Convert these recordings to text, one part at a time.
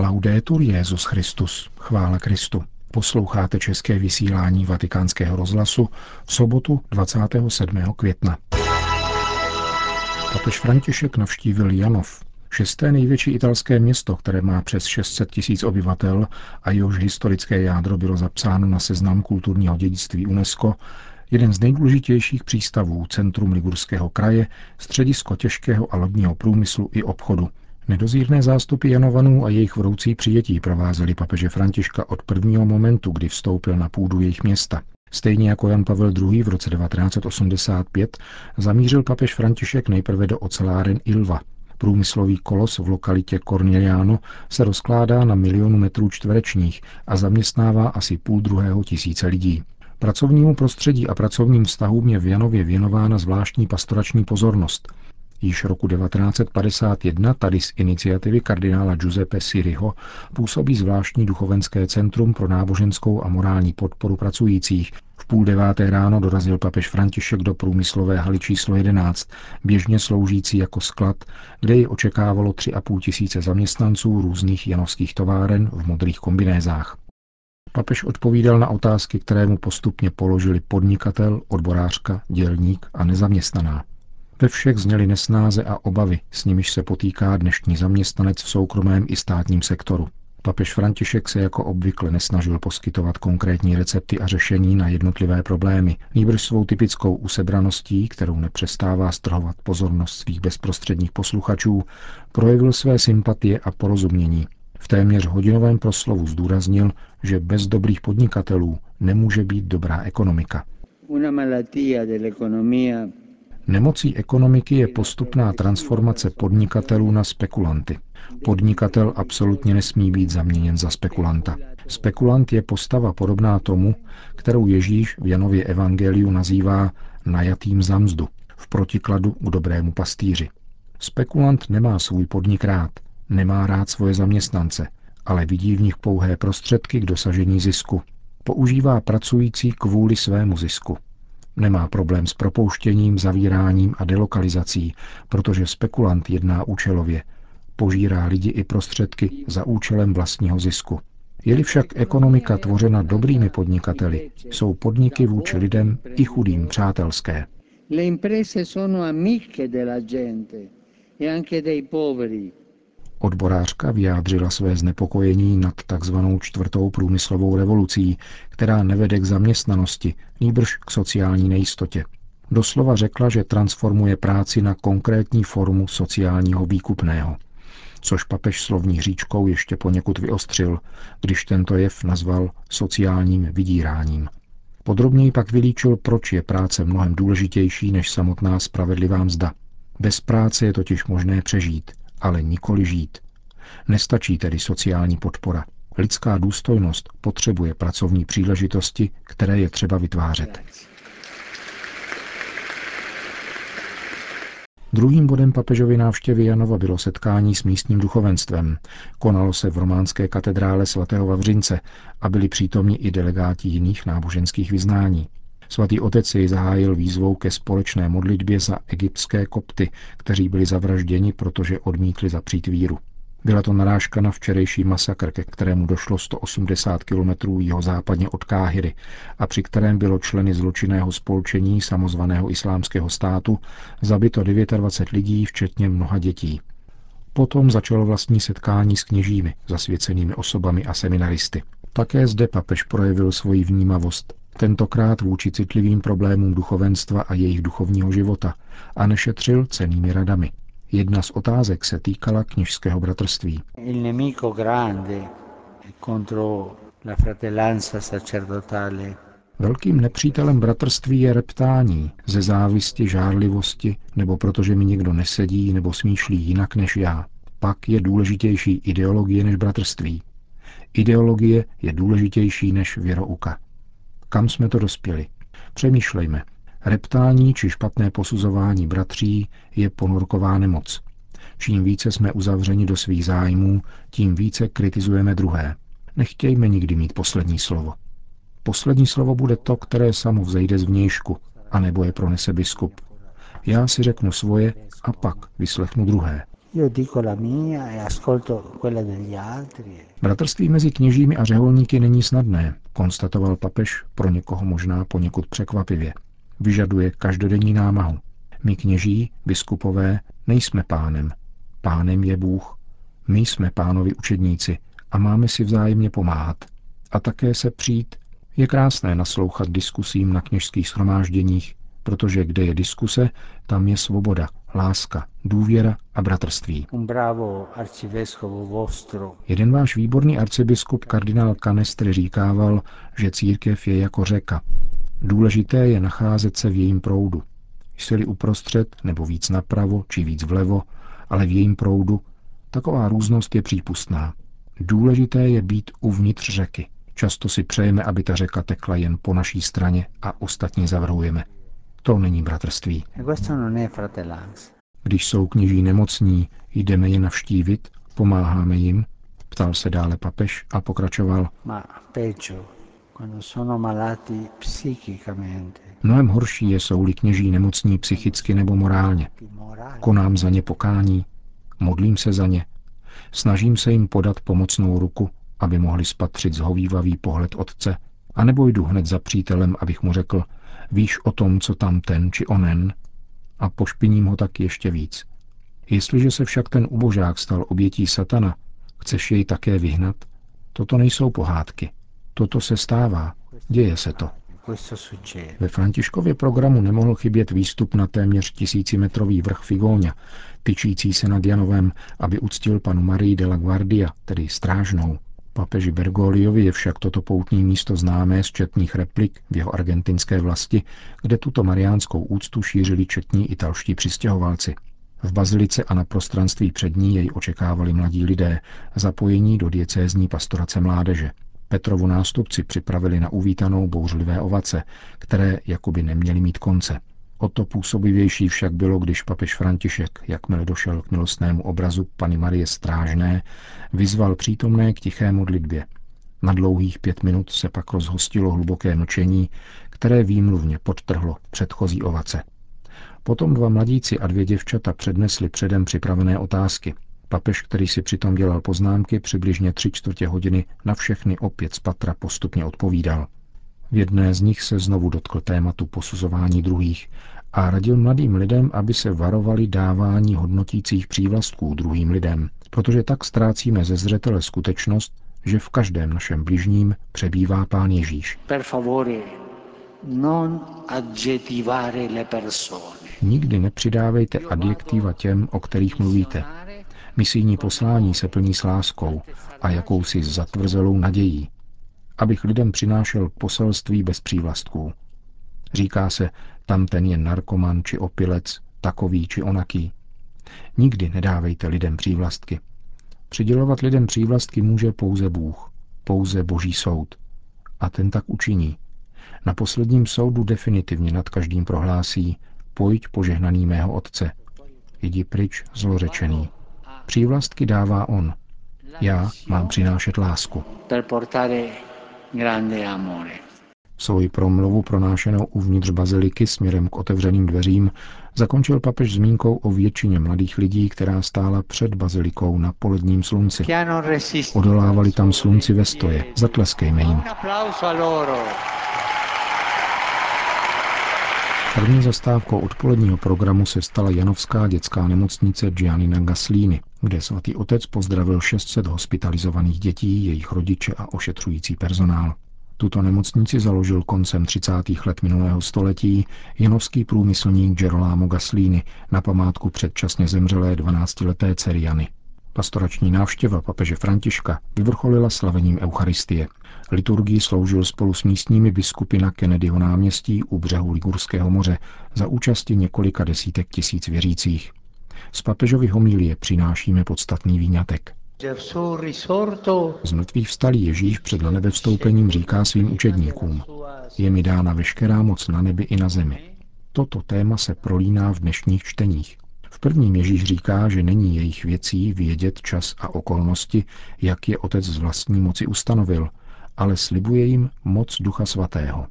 Laudetur Jezus Christus, chvála Kristu. Posloucháte české vysílání Vatikánského rozhlasu v sobotu 27. května. Papež František navštívil Janov, šesté největší italské město, které má přes 600 tisíc obyvatel a jehož historické jádro bylo zapsáno na seznam kulturního dědictví UNESCO, jeden z nejdůležitějších přístavů, centrum Ligurského kraje, středisko těžkého a lodního průmyslu i obchodu, Nedozírné zástupy Janovanů a jejich vroucí přijetí provázeli papeže Františka od prvního momentu, kdy vstoupil na půdu jejich města. Stejně jako Jan Pavel II. v roce 1985 zamířil papež František nejprve do oceláren Ilva. Průmyslový kolos v lokalitě Corneliano se rozkládá na milionu metrů čtverečních a zaměstnává asi půl druhého tisíce lidí. Pracovnímu prostředí a pracovním vztahům je v Janově věnována zvláštní pastorační pozornost. Již roku 1951 tady z iniciativy kardinála Giuseppe Siriho působí zvláštní duchovenské centrum pro náboženskou a morální podporu pracujících. V půl deváté ráno dorazil papež František do průmyslové haly číslo 11, běžně sloužící jako sklad, kde ji očekávalo 3,5 tisíce zaměstnanců různých janovských továren v modrých kombinézách. Papež odpovídal na otázky, které mu postupně položili podnikatel, odborářka, dělník a nezaměstnaná. Ve všech zněly nesnáze a obavy, s nimiž se potýká dnešní zaměstnanec v soukromém i státním sektoru. Papež František se jako obvykle nesnažil poskytovat konkrétní recepty a řešení na jednotlivé problémy, nýbrž svou typickou usebraností, kterou nepřestává strhovat pozornost svých bezprostředních posluchačů, projevil své sympatie a porozumění. V téměř hodinovém proslovu zdůraznil, že bez dobrých podnikatelů nemůže být dobrá ekonomika. Una malattia dell'economia Nemocí ekonomiky je postupná transformace podnikatelů na spekulanty. Podnikatel absolutně nesmí být zaměněn za spekulanta. Spekulant je postava podobná tomu, kterou Ježíš v Janově evangeliu nazývá najatým za mzdu, v protikladu k dobrému pastýři. Spekulant nemá svůj podnik rád, nemá rád svoje zaměstnance, ale vidí v nich pouhé prostředky k dosažení zisku. Používá pracující kvůli svému zisku. Nemá problém s propouštěním, zavíráním a delokalizací, protože spekulant jedná účelově. Požírá lidi i prostředky za účelem vlastního zisku. Je-li však ekonomika tvořena dobrými podnikateli, jsou podniky vůči lidem i chudým přátelské. Le imprese sono amiche della gente e anche dei poveri. Odborářka vyjádřila své znepokojení nad takzvanou čtvrtou průmyslovou revolucí, která nevede k zaměstnanosti, nýbrž k sociální nejistotě. Doslova řekla, že transformuje práci na konkrétní formu sociálního výkupného. Což papež slovní říčkou ještě poněkud vyostřil, když tento jev nazval sociálním vydíráním. Podrobněji pak vylíčil, proč je práce mnohem důležitější než samotná spravedlivá mzda. Bez práce je totiž možné přežít, ale nikoli žít. Nestačí tedy sociální podpora. Lidská důstojnost potřebuje pracovní příležitosti, které je třeba vytvářet. Druhým bodem papežovy návštěvy Janova bylo setkání s místním duchovenstvem. Konalo se v románské katedrále svatého Vavřince a byli přítomni i delegáti jiných náboženských vyznání. Svatý otec jej zahájil výzvou ke společné modlitbě za egyptské kopty, kteří byli zavražděni, protože odmítli zapřít víru. Byla to narážka na včerejší masakr, ke kterému došlo 180 kilometrů jeho západně od Káhyry a při kterém bylo členy zločinného spolčení samozvaného islámského státu zabito 29 lidí, včetně mnoha dětí. Potom začalo vlastní setkání s kněžími, zasvěcenými osobami a seminaristy. Také zde papež projevil svoji vnímavost tentokrát vůči citlivým problémům duchovenstva a jejich duchovního života a nešetřil cenými radami. Jedna z otázek se týkala knižského bratrství. Velkým nepřítelem bratrství je reptání, ze závisti, žárlivosti, nebo protože mi někdo nesedí nebo smýšlí jinak než já. Pak je důležitější ideologie než bratrství. Ideologie je důležitější než věrouka. Kam jsme to dospěli? Přemýšlejme. Reptání či špatné posuzování bratří je ponurková nemoc. Čím více jsme uzavřeni do svých zájmů, tím více kritizujeme druhé. Nechtějme nikdy mít poslední slovo. Poslední slovo bude to, které samo vzejde z vnějšku, anebo je pronese biskup. Já si řeknu svoje a pak vyslechnu druhé. E Bratrství mezi kněžími a řeholníky není snadné, konstatoval papež pro někoho možná poněkud překvapivě. Vyžaduje každodenní námahu. My kněží, biskupové, nejsme pánem. Pánem je Bůh. My jsme pánovi učedníci a máme si vzájemně pomáhat. A také se přijít. Je krásné naslouchat diskusím na kněžských schromážděních, protože kde je diskuse, tam je svoboda, láska, důvěra a bratrství. Jeden váš výborný arcibiskup kardinál Canestri říkával, že církev je jako řeka. Důležité je nacházet se v jejím proudu. Jsi-li uprostřed, nebo víc napravo, či víc vlevo, ale v jejím proudu, taková různost je přípustná. Důležité je být uvnitř řeky. Často si přejeme, aby ta řeka tekla jen po naší straně a ostatní zavrhujeme. To není bratrství. Když jsou kněží nemocní, jdeme je navštívit, pomáháme jim, ptal se dále papež a pokračoval. Mnohem horší je, jsou-li kněží nemocní psychicky nebo morálně. Konám za ně pokání, modlím se za ně, snažím se jim podat pomocnou ruku, aby mohli spatřit zhovývavý pohled otce, anebo jdu hned za přítelem, abych mu řekl, víš o tom, co tam ten či onen, a pošpiním ho tak ještě víc. Jestliže se však ten ubožák stal obětí satana, chceš jej také vyhnat? Toto nejsou pohádky. Toto se stává. Děje se to. Ve Františkově programu nemohl chybět výstup na téměř tisícimetrový vrch Figóňa, tyčící se nad Janovem, aby uctil panu Marii de la Guardia, tedy strážnou. Papeži Bergoliovi je však toto poutní místo známé z četných replik v jeho argentinské vlasti, kde tuto mariánskou úctu šířili četní italští přistěhovalci. V bazilice a na prostranství před ní jej očekávali mladí lidé, zapojení do diecézní pastorace mládeže. Petrovu nástupci připravili na uvítanou bouřlivé ovace, které jakoby neměly mít konce. O to působivější však bylo, když papež František, jakmile došel k milostnému obrazu Pany Marie Strážné, vyzval přítomné k tiché modlitbě. Na dlouhých pět minut se pak rozhostilo hluboké mlčení, které výmluvně podtrhlo předchozí ovace. Potom dva mladíci a dvě děvčata přednesli předem připravené otázky. Papež, který si přitom dělal poznámky, přibližně tři čtvrtě hodiny na všechny opět z patra postupně odpovídal. V jedné z nich se znovu dotkl tématu posuzování druhých a radil mladým lidem, aby se varovali dávání hodnotících přívlastků druhým lidem, protože tak ztrácíme ze zřetele skutečnost, že v každém našem bližním přebývá Pán Ježíš. Per favore, non le persone. Nikdy nepřidávejte adjektiva těm, o kterých mluvíte. Misijní poslání se plní s láskou a jakousi zatvrzelou nadějí, abych lidem přinášel poselství bez přívlastků. Říká se, tam ten je narkoman či opilec, takový či onaký. Nikdy nedávejte lidem přívlastky. Přidělovat lidem přívlastky může pouze Bůh, pouze Boží soud. A ten tak učiní. Na posledním soudu definitivně nad každým prohlásí, pojď požehnaný mého otce. Jdi pryč, zlořečený. Přívlastky dává on. Já mám přinášet lásku. Svoji promluvu pronášenou uvnitř baziliky směrem k otevřeným dveřím zakončil papež zmínkou o většině mladých lidí, která stála před bazilikou na poledním slunci. Odolávali tam slunci ve stoje. Zatleskejme jim. První zastávkou odpoledního programu se stala Janovská dětská nemocnice Giannina Gaslíny, kde svatý otec pozdravil 600 hospitalizovaných dětí, jejich rodiče a ošetřující personál. Tuto nemocnici založil koncem 30. let minulého století janovský průmyslník Gerolamo Gaslíny na památku předčasně zemřelé 12-leté dcery Jany. Pastorační návštěva papeže Františka vyvrcholila slavením Eucharistie. Liturgii sloužil spolu s místními biskupy na Kennedyho náměstí u břehu Ligurského moře za účasti několika desítek tisíc věřících. Z papežovy homílie přinášíme podstatný výňatek. Z mrtvých vstalý Ježíš před na nebe vstoupením říká svým učedníkům, je mi dána veškerá moc na nebi i na zemi. Toto téma se prolíná v dnešních čteních. V prvním Ježíš říká, že není jejich věcí vědět čas a okolnosti, jak je otec z vlastní moci ustanovil, ale slibuje jim moc Ducha Svatého.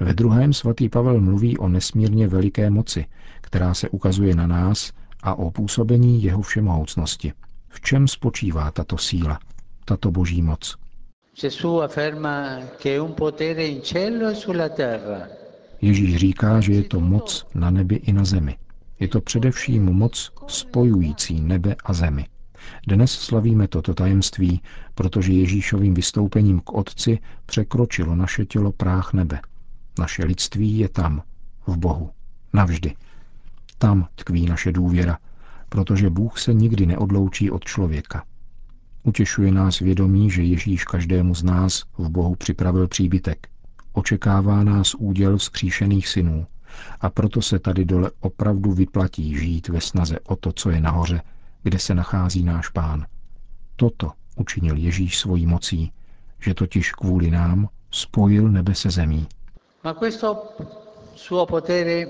Ve druhém svatý Pavel mluví o nesmírně veliké moci, která se ukazuje na nás a o působení jeho všemohoucnosti. V čem spočívá tato síla, tato boží moc? E Ježíš říká, že je to moc na nebi i na zemi. Je to především moc spojující nebe a zemi. Dnes slavíme toto tajemství, protože Ježíšovým vystoupením k Otci překročilo naše tělo práh nebe. Naše lidství je tam, v Bohu, navždy. Tam tkví naše důvěra, protože Bůh se nikdy neodloučí od člověka. Utěšuje nás vědomí, že Ježíš každému z nás v Bohu připravil příbytek. Očekává nás úděl vzkříšených synů a proto se tady dole opravdu vyplatí žít ve snaze o to, co je nahoře, kde se nachází náš pán. Toto učinil Ježíš svojí mocí, že totiž kvůli nám spojil nebe se zemí. Ma questo suo potere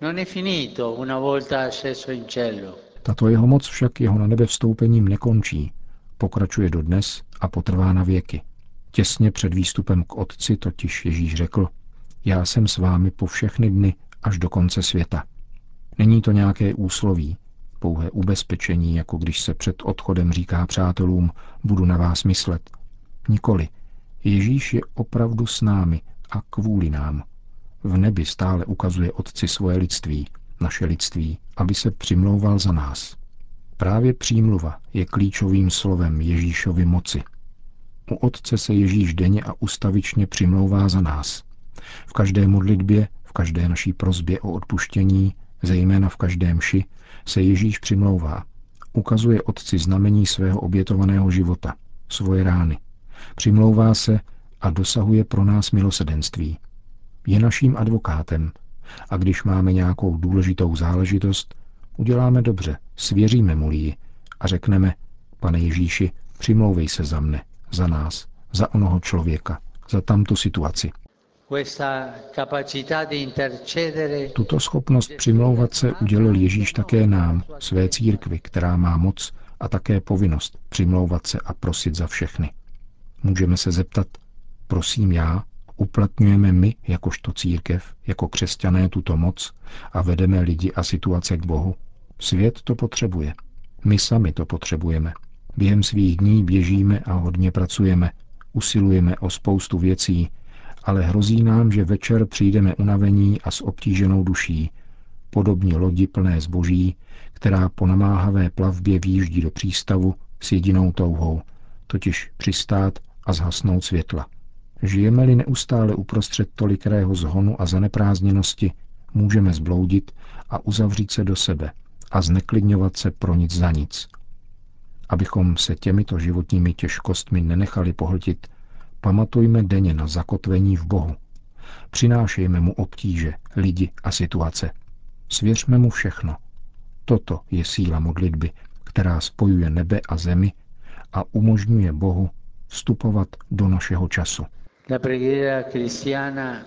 non è finito una volta asceso in cielo. Tato jeho moc však jeho na nebe vstoupením nekončí, pokračuje do dnes a potrvá na věky. Těsně před výstupem k Otci totiž Ježíš řekl, já jsem s vámi po všechny dny až do konce světa. Není to nějaké úsloví, pouhé ubezpečení, jako když se před odchodem říká přátelům, budu na vás myslet. Nikoli. Ježíš je opravdu s námi a kvůli nám. V nebi stále ukazuje Otci svoje lidství, naše lidství, aby se přimlouval za nás. Právě přímluva je klíčovým slovem Ježíšovy moci. U Otce se Ježíš denně a ustavičně přimlouvá za nás. V každé modlitbě, v každé naší prozbě o odpuštění, zejména v každém ši, se Ježíš přimlouvá. Ukazuje Otci znamení svého obětovaného života, svoje rány. Přimlouvá se a dosahuje pro nás milosedenství. Je naším advokátem, a když máme nějakou důležitou záležitost, uděláme dobře, svěříme mu ji a řekneme, pane Ježíši, přimlouvej se za mne, za nás, za onoho člověka, za tamtu situaci. Tuto schopnost přimlouvat se udělil Ježíš také nám, své církvi, která má moc a také povinnost přimlouvat se a prosit za všechny. Můžeme se zeptat, prosím já, uplatňujeme my, jakožto církev, jako křesťané tuto moc a vedeme lidi a situace k Bohu? Svět to potřebuje. My sami to potřebujeme. Během svých dní běžíme a hodně pracujeme, usilujeme o spoustu věcí, ale hrozí nám, že večer přijdeme unavení a s obtíženou duší, podobně lodi plné zboží, která po namáhavé plavbě výjíždí do přístavu s jedinou touhou, totiž přistát a zhasnout světla. Žijeme-li neustále uprostřed tolikrého zhonu a zaneprázdněnosti, můžeme zbloudit a uzavřít se do sebe a zneklidňovat se pro nic za nic. Abychom se těmito životními těžkostmi nenechali pohltit, pamatujme denně na zakotvení v Bohu. Přinášejme mu obtíže, lidi a situace. Svěřme mu všechno. Toto je síla modlitby, která spojuje nebe a zemi a umožňuje Bohu vstupovat do našeho času.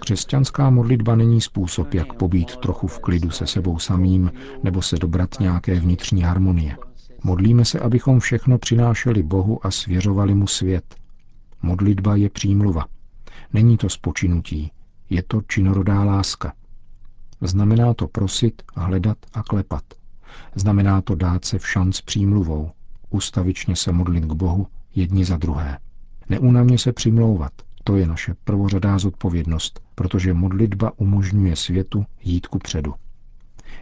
Křesťanská modlitba není způsob, jak pobít trochu v klidu se sebou samým nebo se dobrat nějaké vnitřní harmonie. Modlíme se, abychom všechno přinášeli Bohu a svěřovali mu svět. Modlitba je přímluva. Není to spočinutí, je to činorodá láska. Znamená to prosit, hledat a klepat. Znamená to dát se v šanc přímluvou, ustavičně se modlit k Bohu jedni za druhé. Neúnavně se přimlouvat, to je naše prvořadá zodpovědnost, protože modlitba umožňuje světu jít ku předu.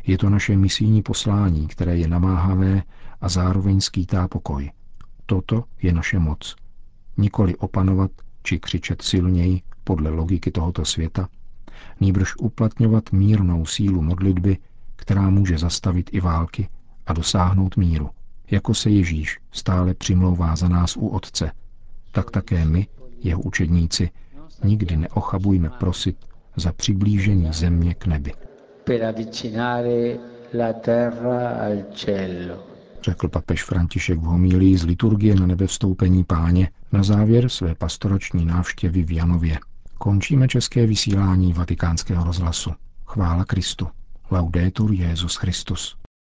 Je to naše misijní poslání, které je namáhavé a zároveň skýtá pokoj. Toto je naše moc. Nikoli opanovat či křičet silněji podle logiky tohoto světa, nýbrž uplatňovat mírnou sílu modlitby, která může zastavit i války a dosáhnout míru. Jako se Ježíš stále přimlouvá za nás u Otce, tak také my jeho učedníci, nikdy neochabujme prosit za přiblížení země k nebi. Řekl papež František v homílii z liturgie na nebevstoupení páně na závěr své pastorační návštěvy v Janově. Končíme české vysílání vatikánského rozhlasu. Chvála Kristu. Laudetur Jezus Christus.